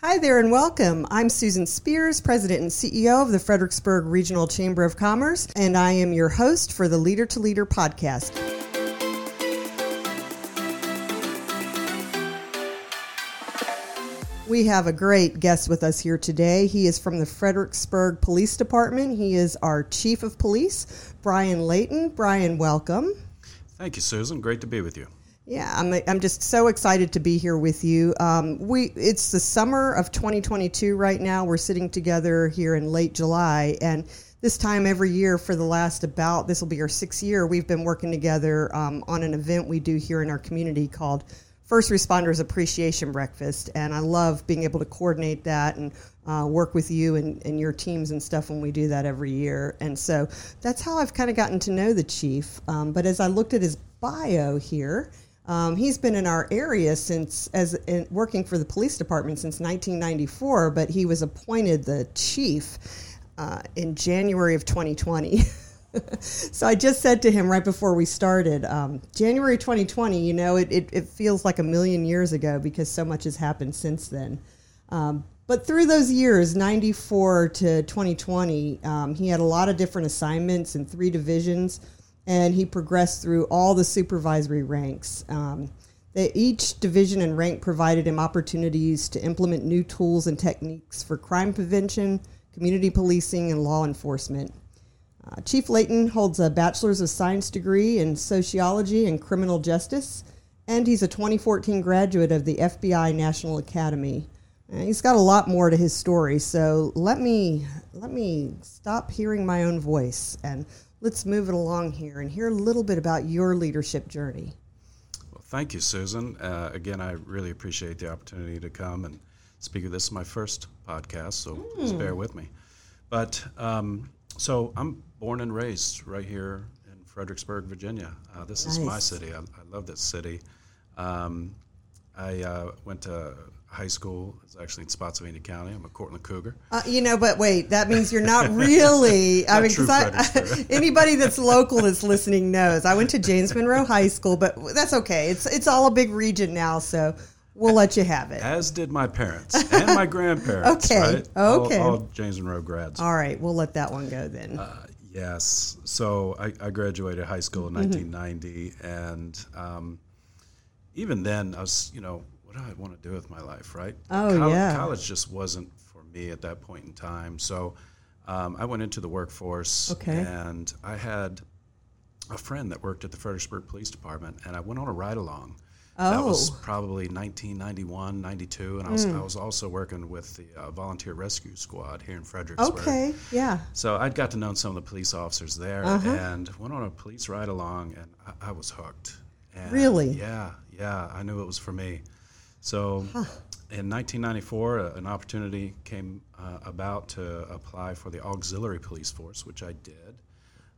Hi there and welcome. I'm Susan Spears, President and CEO of the Fredericksburg Regional Chamber of Commerce, and I am your host for the Leader to Leader podcast. We have a great guest with us here today. He is from the Fredericksburg Police Department. He is our Chief of Police, Brian Layton. Brian, welcome. Thank you, Susan. Great to be with you. Yeah, I'm, I'm just so excited to be here with you. Um, we it's the summer of 2022 right now. We're sitting together here in late July, and this time every year for the last about this will be our sixth year. We've been working together um, on an event we do here in our community called First Responders Appreciation Breakfast, and I love being able to coordinate that and uh, work with you and, and your teams and stuff when we do that every year. And so that's how I've kind of gotten to know the chief. Um, but as I looked at his bio here, um, he's been in our area since as in, working for the police department since 1994, but he was appointed the chief uh, in January of 2020. so I just said to him right before we started, um, January 2020, you know, it, it, it, feels like a million years ago because so much has happened since then. Um, but through those years, 94 to 2020, um, he had a lot of different assignments in three divisions, and he progressed through all the supervisory ranks. Um, each division and rank provided him opportunities to implement new tools and techniques for crime prevention, community policing, and law enforcement. Uh, Chief Layton holds a Bachelor's of Science degree in Sociology and Criminal Justice, and he's a 2014 graduate of the FBI National Academy. Uh, he's got a lot more to his story, so let me let me stop hearing my own voice and let's move it along here and hear a little bit about your leadership journey. Well, thank you, Susan. Uh, again, I really appreciate the opportunity to come and speak. This is my first podcast, so mm. please bear with me. But um, so I'm born and raised right here in Fredericksburg, Virginia. Uh, this nice. is my city. I, I love this city. Um, I uh, went to high school. It's actually in Spotsylvania County. I'm a Courtland Cougar. Uh, you know, but wait, that means you're not really. I mean, because anybody that's local that's listening knows I went to James Monroe High School, but that's okay. It's it's all a big region now, so we'll let you have it. As did my parents and my grandparents. okay. Right? Okay. All, all, James Monroe grads. All right, we'll let that one go then. Uh, yes. So I, I, graduated high school in 1990, mm-hmm. and um, even then, I was, you know, do I want to do with my life, right? Oh, college, yeah. College just wasn't for me at that point in time. So um, I went into the workforce, okay. and I had a friend that worked at the Fredericksburg Police Department, and I went on a ride along Oh. That was probably 1991, 92, and I was, mm. I was also working with the uh, Volunteer Rescue Squad here in Fredericksburg. Okay, yeah. So I'd got to know some of the police officers there uh-huh. and went on a police ride along, and I, I was hooked. And really? Yeah, yeah. I knew it was for me. So huh. in 1994, uh, an opportunity came uh, about to apply for the auxiliary police force, which I did.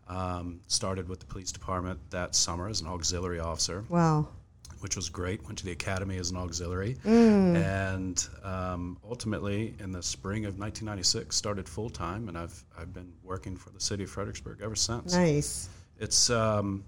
Um, started with the police department that summer as an auxiliary officer. Wow which was great. Went to the academy as an auxiliary, mm. and um, ultimately in the spring of 1996 started full time, and I've I've been working for the city of Fredericksburg ever since. Nice. It's um,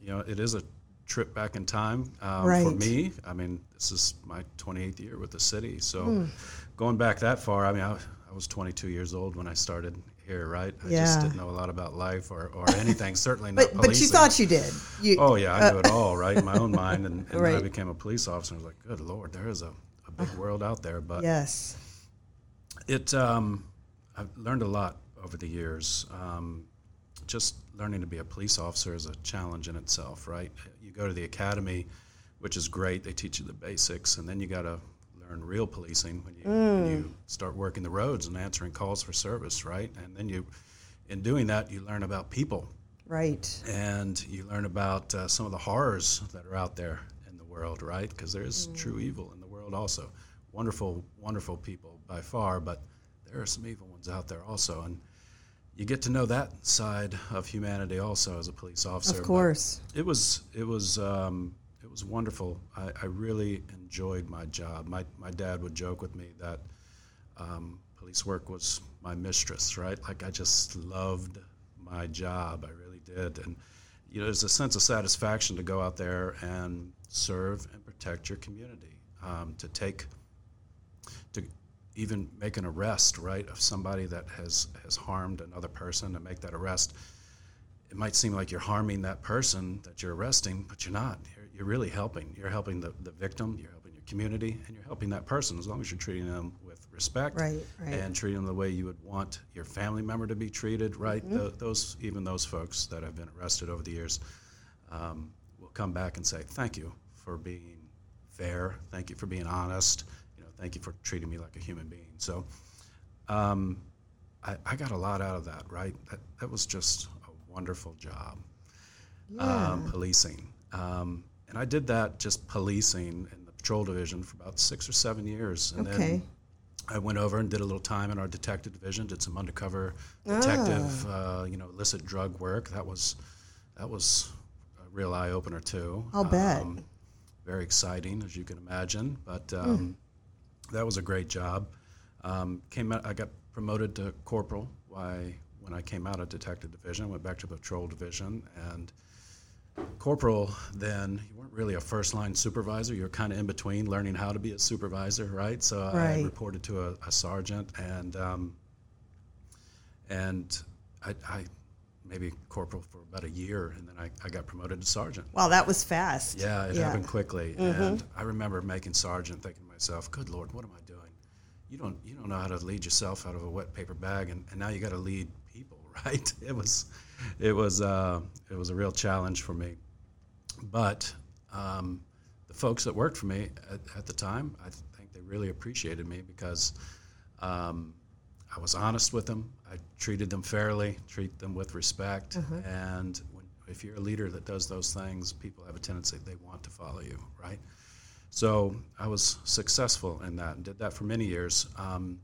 you know it is a trip back in time um, right. for me. I mean, this is my 28th year with the city, so mm. going back that far, I mean, I, I was 22 years old when I started here, right? I yeah. just didn't know a lot about life or, or anything, certainly not but, But you thought you did. You, oh, yeah, I knew it all, right? In my own mind. And, and right. I became a police officer. I was like, good Lord, there is a, a big uh, world out there. But yes, it, um, I've learned a lot over the years. Um, just learning to be a police officer is a challenge in itself, right? You go to the academy, which is great. They teach you the basics, and then you got to learn real policing when you, mm. when you start working the roads and answering calls for service, right? And then you, in doing that, you learn about people. Right. And you learn about uh, some of the horrors that are out there in the world, right? Because there is mm. true evil in the world also. Wonderful, wonderful people by far, but there are some evil ones out there also. And you get to know that side of humanity also as a police officer. Of course. But it was, it was, um, it was wonderful. I, I, really enjoyed my job. My, my dad would joke with me that um, police work was my mistress, right? Like I just loved my job. I really did. And, you know, there's a sense of satisfaction to go out there and serve and protect your community, um, to take, to even make an arrest, right, of somebody that has has harmed another person, and make that arrest, it might seem like you're harming that person that you're arresting, but you're not. You're, you're really helping. You're helping the, the victim. You're helping your community, and you're helping that person as long as you're treating them with respect Right, right. and treating them the way you would want your family member to be treated. Right, Mm-hmm. Tho- those even those folks that have been arrested over the years um, will come back and say, "Thank you for being fair. Thank you for being honest. Thank you for treating me like a human being." So, um, I, I got a lot out of that. Right, that, that was just a wonderful job, um, policing, um, and I did that just policing in the patrol division for about six or seven years, and Okay. then. I went over and did a little time in our detective division. Did some undercover detective, Ah. uh, you know, illicit drug work. That was that was a real eye opener too. I'll bet. Very exciting, as you can imagine. But um, that was a great job. Um, came out, I got promoted to corporal. Why when I came out of detective division, went back to patrol division and corporal then you weren't really a first line supervisor you're kind of in between learning how to be a supervisor right so i reported to a, a sergeant and um, and I, I maybe corporal for about a year and then I, I got promoted to sergeant Wow, that was fast. yeah it Yeah. happened quickly and i remember making sergeant thinking myself good lord what am i doing? You don't you don't know how to lead yourself out of a wet paper bag and, and now you got to lead people right? It was it was uh, it was a real challenge for me. But um, the folks that worked for me at, at the time i think they really appreciated me because um, i was honest with them. I treated them fairly treat them with respect. And when, if you're a leader that does those things people have a tendency they want to follow you right so I was successful in that and did that for many years um,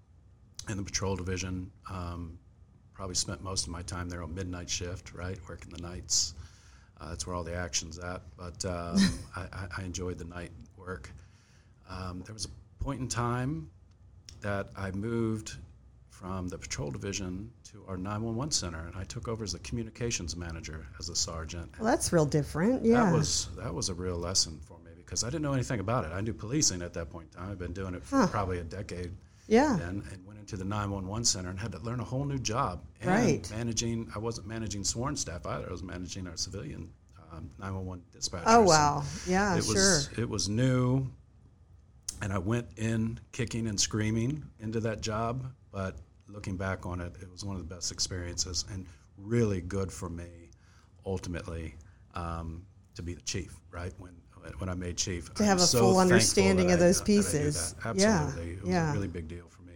in the patrol division. Um, probably spent most of my time there on midnight shift, right, working the nights. Uh, that's where all the action's at. But um, I, I, enjoyed the night work. Um, there was a point in time that I moved from the patrol division to our 911 center, and I took over as the communications manager as a sergeant. Well, that's real different. Yeah. That was that was a real lesson for me because I didn't know anything about it. I knew policing at that point in time. I've been doing it for probably a decade. Yeah. And, and went into the 911 center and had to learn a whole new job. And Right. Managing, I wasn't managing sworn staff either. I was managing our civilian um, 911 dispatchers. oh wow. Yeah. it sure. was it was new, and I went in kicking and screaming into that job. But looking back on it, it was one of the best experiences and really good for me, ultimately, um, to be the chief. Right when when I made chief, To I have a so full understanding of I- those that I did pieces. that. Yeah, it was yeah. a really big deal for me.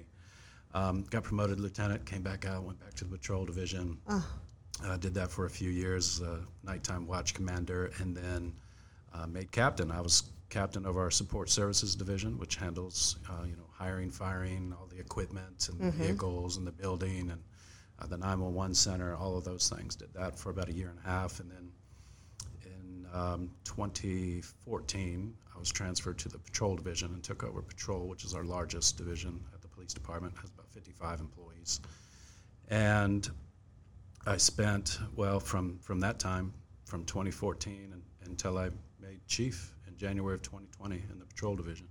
Um, got promoted lieutenant, came back out, went back to the patrol division. Ah. Uh, did that for a few years, uh, nighttime watch commander, and then uh, made captain. I was captain of our support services division, which handles uh, you know hiring, firing, all the equipment and the vehicles and the building and uh, the 911 center, all of those things. Did that for about a year and a half, and then um, 2014, I was transferred to the patrol division and took over patrol, which is our largest division at the police department. Has about 55 employees, and I spent well from from that time, from 2014 and, until I made chief in January of 2020 in the patrol division.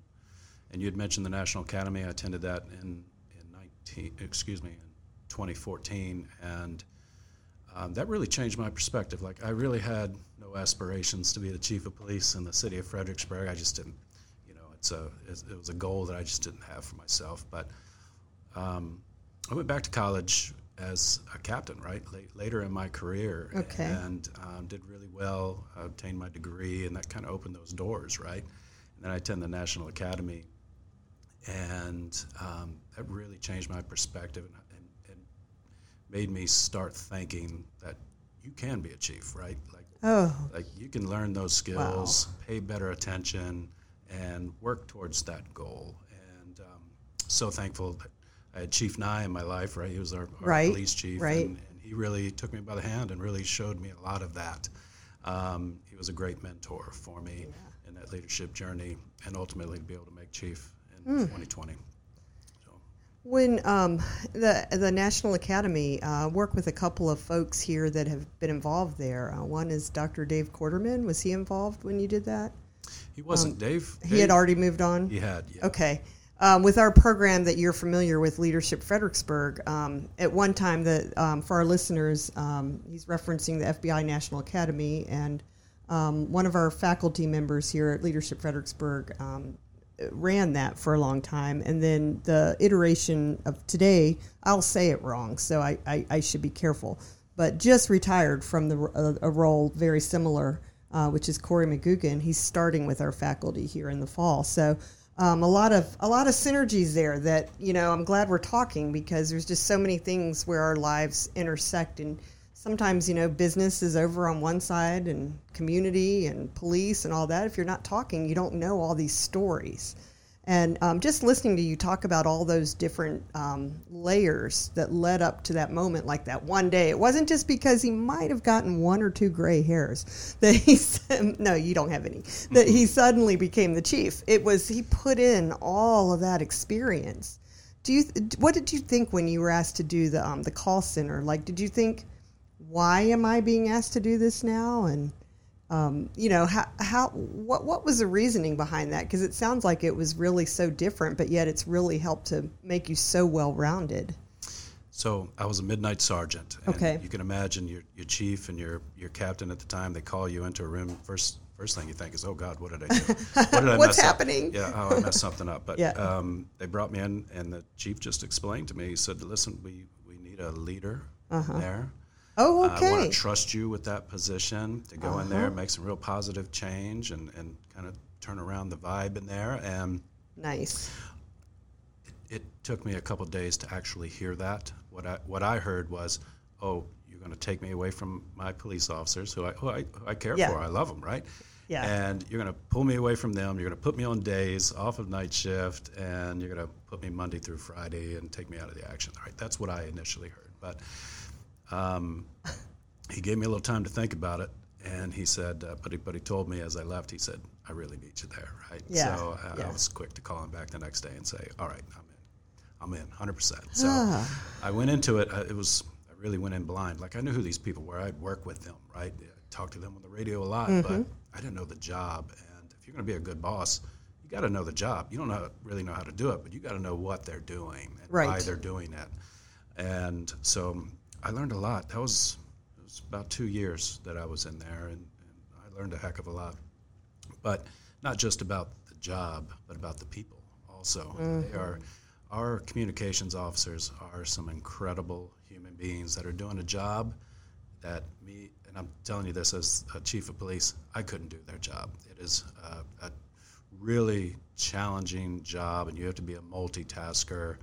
And you had mentioned the National Academy. I attended that in in 19 excuse me in 2014, and um, that really changed my perspective. Like I really had no aspirations to be the chief of police in the city of Fredericksburg. I just didn't, you know, it's a it was a goal that I just didn't have for myself. But um, I went back to college as a captain, right? Late, later in my career, Okay. and um, did really well. I obtained my degree, and that kind of opened those doors, right? And then I attended the National Academy, and um, that really changed my perspective and made me start thinking that you can be a chief, right? Like, Oh. like you can learn those skills, pay better attention, and work towards that goal. And um, so thankful that I had Chief Nye in my life, right? He was our, our Right, police chief, right. and, and he really took me by the hand and really showed me a lot of that. Um, he was a great mentor for me in that leadership journey, and ultimately to be able to make chief in Hmm. 2020. When um, the the National Academy uh, work with a couple of folks here that have been involved there. Uh, one is Dr. Dave Quarterman. Was he involved when you did that? he wasn't Dave. Um, He had already moved on. He had, yeah. Okay. um, with our program that you're familiar with, Leadership Fredericksburg, um, at one time, the, um, for our listeners, um, he's referencing the FBI National Academy, and um, one of our faculty members here at Leadership Fredericksburg um, ran that for a long time. And then the iteration of today, I'll say it wrong, so I, I, I should be careful, but just retired from the, a, a role very similar, uh, which is Corey McGugan. He's starting with our faculty here in the fall. So um, a lot of a lot of synergies there that you know I'm glad we're talking because there's just so many things where our lives intersect and sometimes you know business is over on one side and community and police and all that if you're not talking you don't know all these stories and um, just listening to you talk about all those different um, layers that led up to that moment, like that one day, it wasn't just because he might have gotten one or two gray hairs that he said, no, you don't have any, that he suddenly became the chief. It was, he put in all of that experience. Do you, what did you think when you were asked to do the, um, the call center? Like, did you think, why am I being asked to do this now? And, um, you know how, how what what was the reasoning behind that because it sounds like it was really so different but yet it's really helped to make you so well rounded so I was a midnight sergeant. And Okay. You can imagine your, your chief and your, your captain at the time. They call you into a room. First first thing you think is, oh God, what did I do? What did I What's mess happening? Up? Yeah, oh, I messed something up. But Yeah. um, they brought me in, and the chief just explained to me. He said, listen, we, we need a leader there. Oh okay. I want Uh-huh. to trust you with that position to go in there and make some real positive change and, and kind of turn around the vibe in there. And nice it took me a couple days to actually hear that. What I what I heard was, "Oh, you're going to take me away from my police officers, who I who I, who I care Yeah. for. I love them, right? Yeah. And you're going to pull me away from them. You're going to put me on days off of night shift, and you're going to put me Monday through Friday and take me out of the action. Right? That's what I initially heard. But um, he gave me a little time to think about it, and he said, uh, but he but he told me as I left, he said, "I really need you there." Right? Yeah, So uh, yeah. I was quick to call him back the next day and say, "All right, I'm in. I'm in, 100%." So Ah. I went into it. uh, It was I really went in blind. Like I knew who these people were. I'd work with them, right? I talked to them on the radio a lot, Mm-hmm. but I didn't know the job. And if you're going to be a good boss, you got to know the job. You don't know, really know how to do it, but you got to know what they're doing and why they're doing it. And so I learned a lot. That was it was about two years that I was in there, and, and I learned a heck of a lot. But not just about the job, but about the people also. They are mm-hmm. our communications officers are some incredible human beings that are doing a job that me and I'm telling you this as a chief of police, I couldn't do their job. It is a, a really challenging job, and you have to be a multitasker,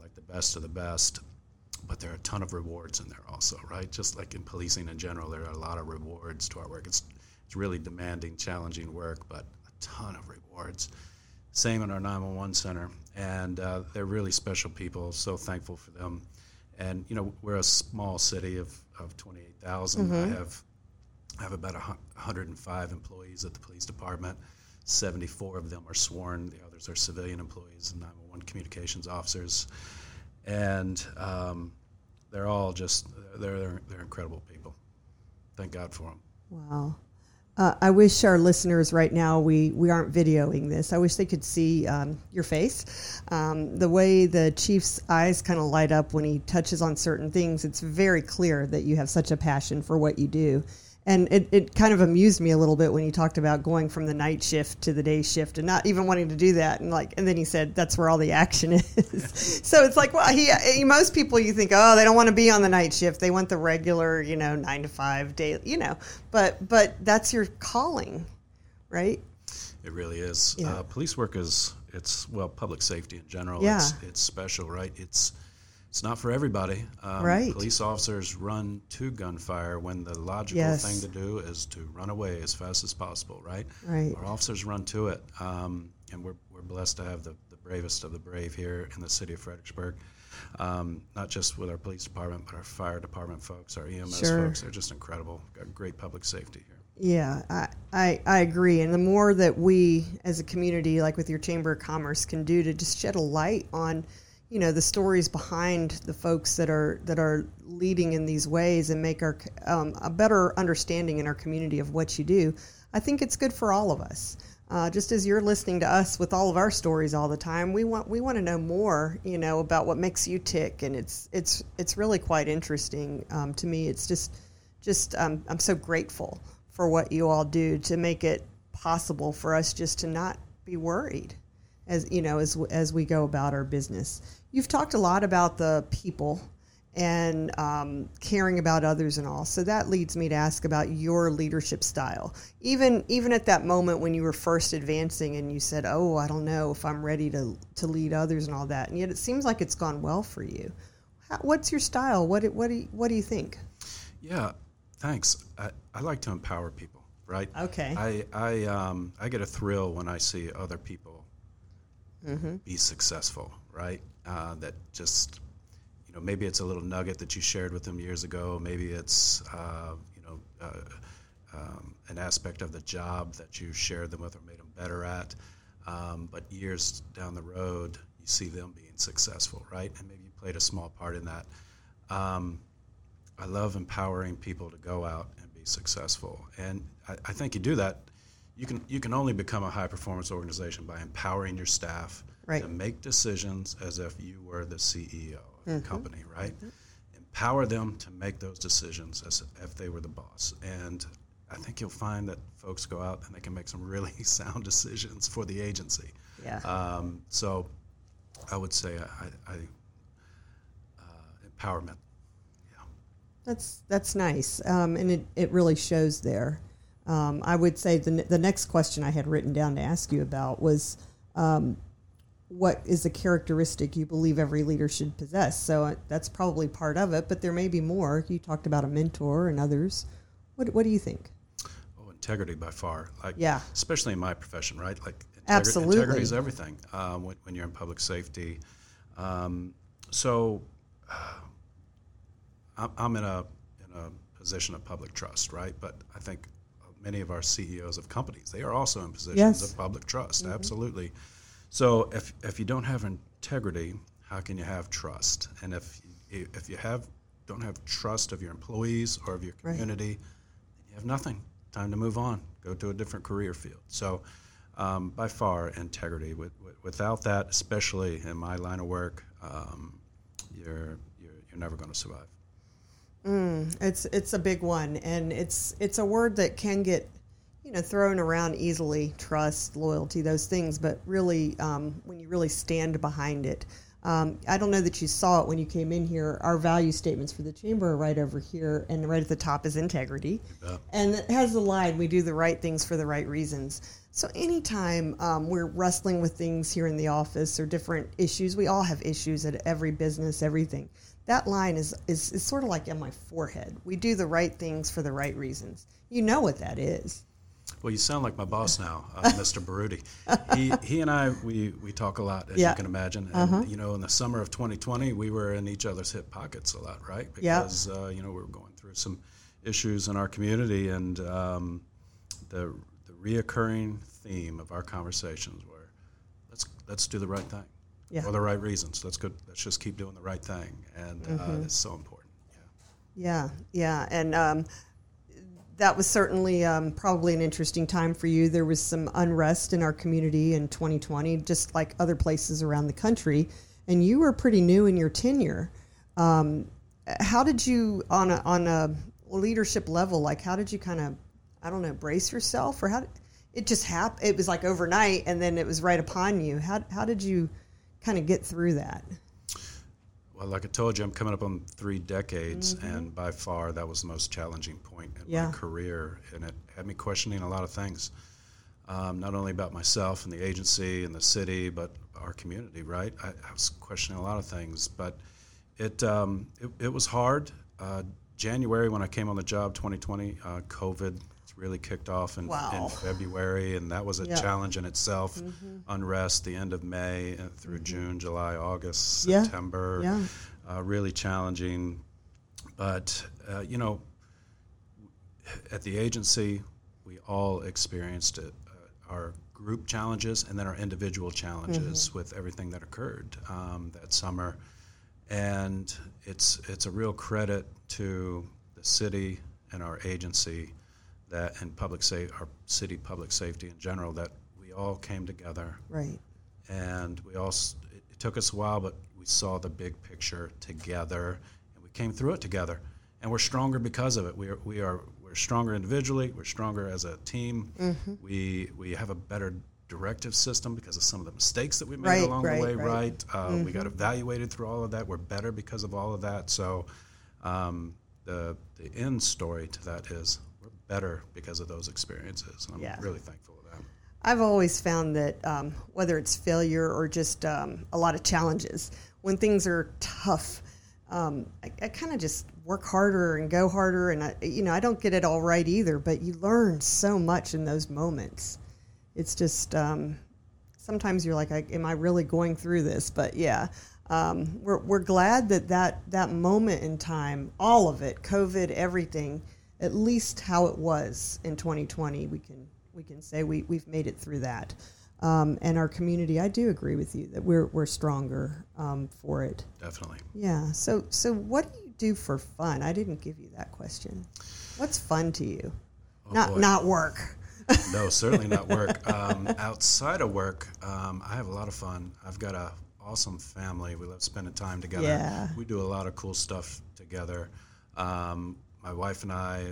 like the best of the best. But there are a ton of rewards in there also, right? Just like in policing in general, there are a lot of rewards to our work. It's it's really demanding, challenging work, but a ton of rewards. Same in our 911 center, and uh, they're really special people. So thankful for them. And you know, we're a small city of, of 28,000. I have I have about a 105 employees at the police department. 74 of them are sworn. The others are civilian employees and 911 communications officers. And um, they're all just they're, they're they're incredible people. Thank God for them. Wow. Uh, I wish our listeners right now we, we aren't videoing this. I wish they could see um, your face. Um, the way the chief's eyes kind of light up when he touches on certain things, it's very clear that you have such a passion for what you do. And it, it kind of amused me a little bit when you talked about going from the night shift to the day shift and not even wanting to do that. And like, and then he said that's where all the action is. so it's like, well, he, he most people you think, oh, they don't want to be on the night shift. They want the regular, you know, nine to five day, you know. But but that's your calling, right? It really is. Yeah. Uh, police work is it's well public safety in general. Yeah. It's, it's special, right? It's it's not for everybody. Um, Right. Police officers run to gunfire when the logical Yes. thing to do is to run away as fast as possible, right? Right. Our officers run to it, um, and we're, we're blessed to have the, the bravest of the brave here in the city of Fredericksburg. Um, not just with our police department, but our fire department folks, our EMS Sure. folks. They're just incredible. Got great public safety here. Yeah, I, I, I agree. And the more that we as a community, like with your Chamber of Commerce, can do to just shed a light on, you know, the stories behind the folks that are that are leading in these ways and make our um, a better understanding in our community of what you do, I think it's good for all of us. uh, just as you're listening to us with all of our stories all the time, we want we want to know more, you know, about what makes you tick, and it's it's it's really quite interesting um, to me. It's just just um, I'm so grateful for what you all do to make it possible for us just to not be worried as you know as as we go about our business. You've talked a lot about the people and um, caring about others and all. So that leads me to ask about your leadership style. Even even at that moment when you were first advancing and you said, "Oh, I don't know if I'm ready to to lead others and all that," and yet it seems like it's gone well for you. How, what's your style? What what do you, what do you think? Yeah, thanks. I, I like to empower people. Right. Okay. I I um I get a thrill when I see other people Mm-hmm. be successful. Right. Uh, that just you know, maybe it's a little nugget that you shared with them years ago. Maybe it's, uh, you know, uh, um, an aspect of the job that you shared them with or made them better at. Um, but years down the road, you see them being successful, right? And maybe you played a small part in that. Um, I love empowering people to go out and be successful, and I, I think you do that. You can you can only become a high performance organization by empowering your staff Right. to make decisions as if you were the CEO of the company, right? Empower them to make those decisions as if they were the boss. And I think you'll find that folks go out and they can make some really sound decisions for the agency. Yeah. Um, so I would say I, I, uh, empowerment. That's that's nice, um, and it, it really shows there. Um, I would say the the next question I had written down to ask you about was, um, what is a characteristic you believe every leader should possess? So uh, that's probably part of it, but there may be more. You talked about a mentor and others. What what do you think? Oh, integrity by far. Like, Yeah. especially in my profession, right? Like, integri- Absolutely. integrity is everything um, when, when you're in public safety. Um, so, uh, I'm, I'm in a in a position of public trust, right? But I think many of our CEOs of companies they are also in positions Yes. Mm-hmm. of public trust. Absolutely. So, if if you don't have integrity, how can you have trust? And if you, if you have don't have trust of your employees or of your Right. community, you have nothing. Time to move on. Go to a different career field. So, um, by far, integrity. With, with, without that, especially in my line of work, um, you're, you're you're never going to survive. It's it's a big one, and it's it's a word that can get you know thrown around easily. Trust, loyalty, those things, but really, um, when you really stand behind it. Um, I don't know that you saw it when you came in here. Our value statements for the chamber are right over here, and right at the top is integrity, and it has the line: "We do the right things for the right reasons." So anytime um, we're wrestling with things here in the office or different issues, we all have issues at every business, everything. That line is, is, is sort of like on my forehead. We do the right things for the right reasons. You know what that is. Well, you sound like my boss now, uh, Mr. Baroody. He, he and I, we, we talk a lot, as Yeah. you can imagine. And, you know, in the summer of 2020, we were in each other's hip pockets a lot, right? Yeah. Because, uh, you know, we were going through some issues in our community, and um, the, the reoccurring theme of our conversations were let's, let's do the right thing Yeah. for the right reasons. Let's, go, let's just keep doing the right thing. And uh, it's so important. Yeah. Yeah, yeah, and um, that was certainly um, probably an interesting time for you. There was some unrest in our community in 2020, just like other places around the country, and you were pretty new in your tenure. Um, how did you, on a on a leadership level, like how did you kind of, I don't know, brace yourself, or how did it just happened? It was like overnight, and then it was right upon you. How how did you kind of get through that? Well, like I told you, I'm coming up on three decades, and by far that was the most challenging point in Yeah. my career, and it had me questioning a lot of things, um, not only about myself and the agency and the city, but our community. Right? I, I was questioning a lot of things, but it um, it, it was hard. Uh, January when I came on the job, 2020, uh, COVID really kicked off in, Wow. in February, and that was a Yeah. Mm-hmm. challenge in itself. Unrest the end of May uh, through June, July, August, Yeah. September Yeah. uh, really challenging. But, uh, you know, at the agency, we all experienced it. Uh, our group challenges and then our individual challenges with everything that occurred um, that summer. And it's, it's a real credit to the city and our agency that and public sa- our city public safety in general that we all came together, Right. and we all, it, it took us a while, but we saw the big picture together, and we came through it together, and we're stronger because of it. We are we are we're stronger individually. We're stronger as a team. Mm-hmm. We we have a better directive system because of some of the mistakes that we made Right, along right, the way. right. Mm-hmm. Right. Uh, We got evaluated through all of that. We're better because of all of that. So, um, the the end story to that is better because of those experiences. And I'm Yeah. really thankful of that. I've always found that um, whether it's failure or just um, a lot of challenges, when things are tough, um, I, I kind of just work harder and go harder. And I, you know, I don't get it all right either, but you learn so much in those moments. It's just um, sometimes you're like, I, "Am I really going through this?" But yeah, um, we're we're glad that that that moment in time, all of it, COVID, everything, at least how it was in 2020, we can we can say we we've made it through that. Um, and our community, I do agree with you that we're we're stronger um, for it. Definitely. Yeah. So so what do you do for fun? I didn't give you that question. What's fun to you? not boy. not work. No, certainly not work. Um, outside of work, um, I have a lot of fun. I've got a awesome family. We love spending time together. Yeah. We do a lot of cool stuff together. Um, my wife and I,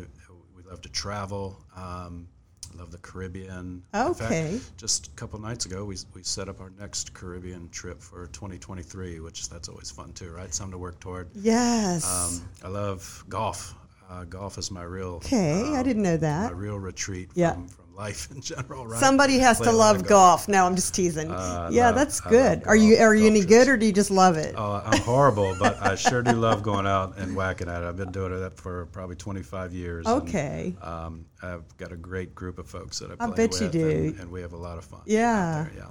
we love to travel. Um, love the Caribbean. In fact, Okay. just a couple nights ago, we, we set up our next Caribbean trip for 2023, which that's always fun too, right? Something to work toward. Yes. Um, I love golf. Uh, golf is my real okay. I um, didn't know that. my real retreat Yeah. from, from life in general, right? Somebody has to love of golf. No, I'm just teasing. Uh, yeah, love- that's good. Are you are you any trips. good or do you just love it? Oh, I'm horrible, but I sure do love going out and whacking at it. I've been doing that for probably 25 years. and, Okay. um, I've got a great group of folks that I I play bet you do. And, and we have a lot of fun. Yeah. there, yeah.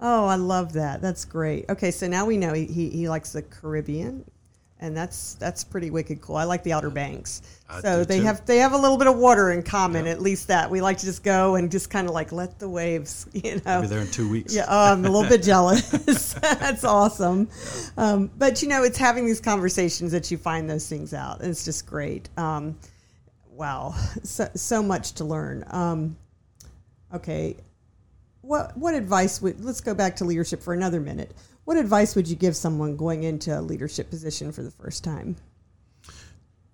Oh, I love that. That's great. Okay, so now we know he, he, he likes the Caribbean, and that's that's pretty wicked cool. I like the Outer Banks. I so they too. have they have a little bit of water in common. At least that we like to just go and just kind of like let the waves, you know. I'll be there in two weeks. Yeah, oh, I'm a little bit jealous. That's awesome. Um, but you know, it's having these conversations that you find those things out. It's just great. Um, wow, so, so much to learn. Um, okay, what what advice would? Let's go back to leadership for another minute. What advice would you give someone going into a leadership position for the first time?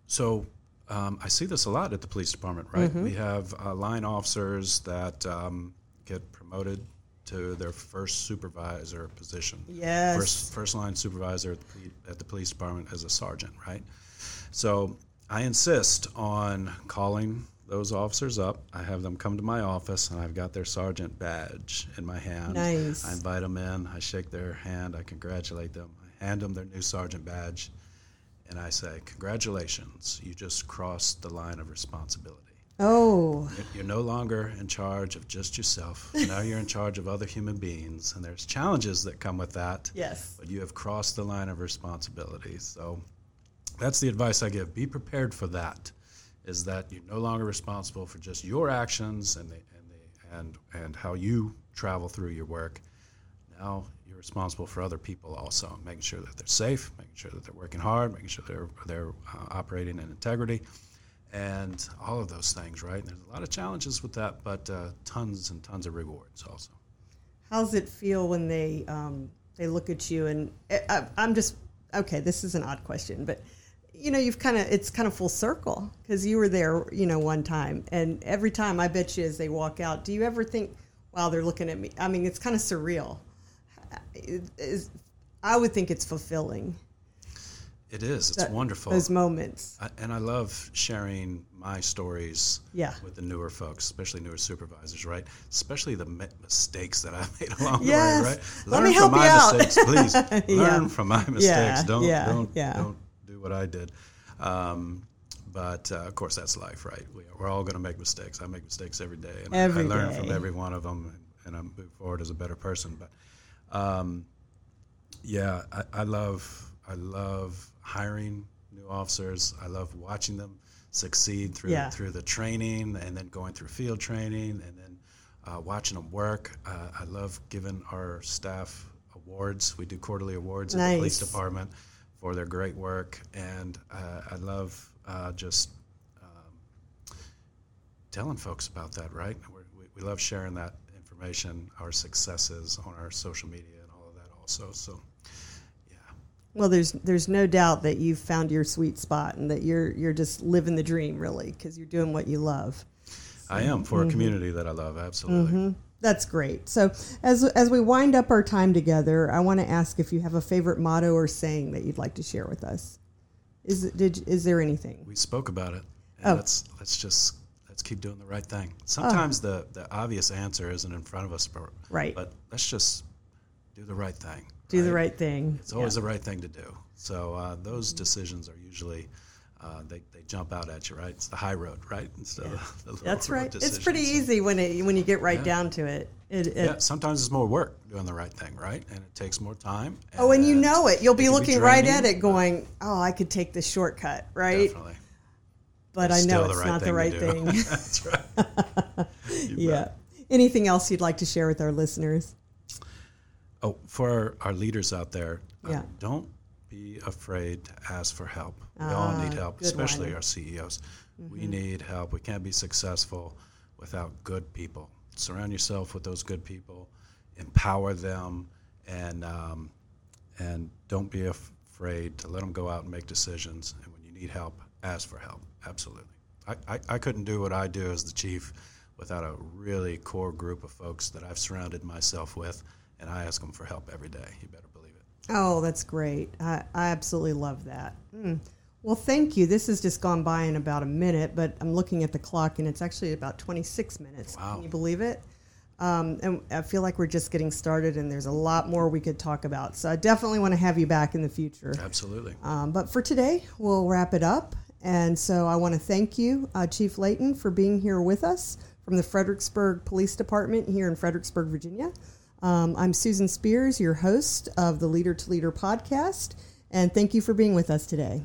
So um, I see this a lot at the police department, right? Mm-hmm. We have uh, line officers that um, get promoted to their first supervisor position. Yes. First, first line supervisor at the, at the police department as a sergeant, right? So I insist on calling those officers up. I have them come to my office, and I've got their sergeant badge in my hand. Nice. I invite them in. I shake their hand. I congratulate them. I hand them their new sergeant badge, and I say, "Congratulations! You just crossed the line of responsibility. Oh, You're- You're no longer in charge of just yourself. now you're in charge of other human beings, and there's challenges that come with that." yes. but you have crossed the line of responsibility. So that's the advice I give. Be prepared for that. Is that you're no longer responsible for just your actions and the, and the, and and how you travel through your work. Now you're responsible for other people also, making sure that they're safe, making sure that they're working hard, making sure they're they're uh, operating in integrity, and all of those things. Right? And there's a lot of challenges with that, but uh, tons and tons of rewards also. How does it feel when they um, they look at you and I, I, I'm just okay. This is an odd question, but you know, you've kind of it's kind of full circle because you were there, you know, one time, and every time I bet you as they walk out, do you ever think, "Wow, they're looking at me"? I mean, it's kind of surreal. I would think it's fulfilling. It is. It's that- wonderful. Those moments. I, and I love sharing my stories Yeah. with the newer folks, especially newer supervisors, right? Especially the mistakes that I made along Yes. the way, right? Let Learn me from help my out. mistakes, please. Yeah. Learn from my mistakes. Yeah, Don't yeah, don't yeah. don't do what I did. Um, but uh, of course, that's life, right? We, we're all going to make mistakes. I make mistakes every day, and Every I, I learn day. from every one of them, and, and I move forward as a better person. But um, yeah, I, I love I love hiring new officers. I love watching them succeed through Yeah. through the training and then going through field training and then uh, watching them work. Uh, I love giving our staff awards. We do quarterly awards at the police department for their great work, and uh, I love uh, just um, telling folks about that. Right, We're, we we love sharing that information, our successes on our social media and all of that also. So, yeah. Well, there's there's no doubt that you've found your sweet spot and that you're you're just living the dream really because you're doing what you love. I am for a community that I love, absolutely. That's great. So as as we wind up our time together, I want to ask if you have a favorite motto or saying that you'd like to share with us. Is it, did is there anything? We spoke about it. Oh. let's let's just let's keep doing the right thing. Sometimes the the obvious answer isn't in front of us, but, Right. but let's just do the right thing. Do the right thing. It's always the right thing to do. So uh, those decisions are usually uh, they, they jump out at you, right? It's the high road, right? Instead of the That's road right. It's pretty easy when it when you get right down to it. It, it Yeah, sometimes it's more work doing the right thing, right? And it takes more time. Oh, and you know it. You'll be can be looking right at it, going, "Oh, I could take this shortcut, right?" Definitely. But I know it's right not the right thing. That's right. Yeah. Anything else you'd like to share with our listeners? Oh, for our, our leaders out there, uh, Yeah. don't be afraid to ask for help. We all need help, Ah, especially one. our CEOs. Mm-hmm. We need help. We can't be successful without good people. Surround yourself with those good people, empower them, and um, and don't be af- afraid to let them go out and make decisions. And when you need help, ask for help. Absolutely. I, I, I couldn't do what I do as the chief without a really core group of folks that I've surrounded myself with, and I ask them for help every day. You better believe. Oh, that's great. I, I absolutely love that. Mm. Well, thank you. This has just gone by in about a minute, but I'm looking at the clock and it's actually about 26 minutes. Wow. Can you believe it? Um, and I feel like we're just getting started and there's a lot more we could talk about. So I definitely want to have you back in the future. Absolutely. Um, but for today, we'll wrap it up. And so I want to thank you, uh, Chief Layton, for being here with us from the Fredericksburg Police Department here in Fredericksburg, Virginia. Um, I'm Susan Spears, your host of the Leader to Leader podcast. And thank you for being with us today.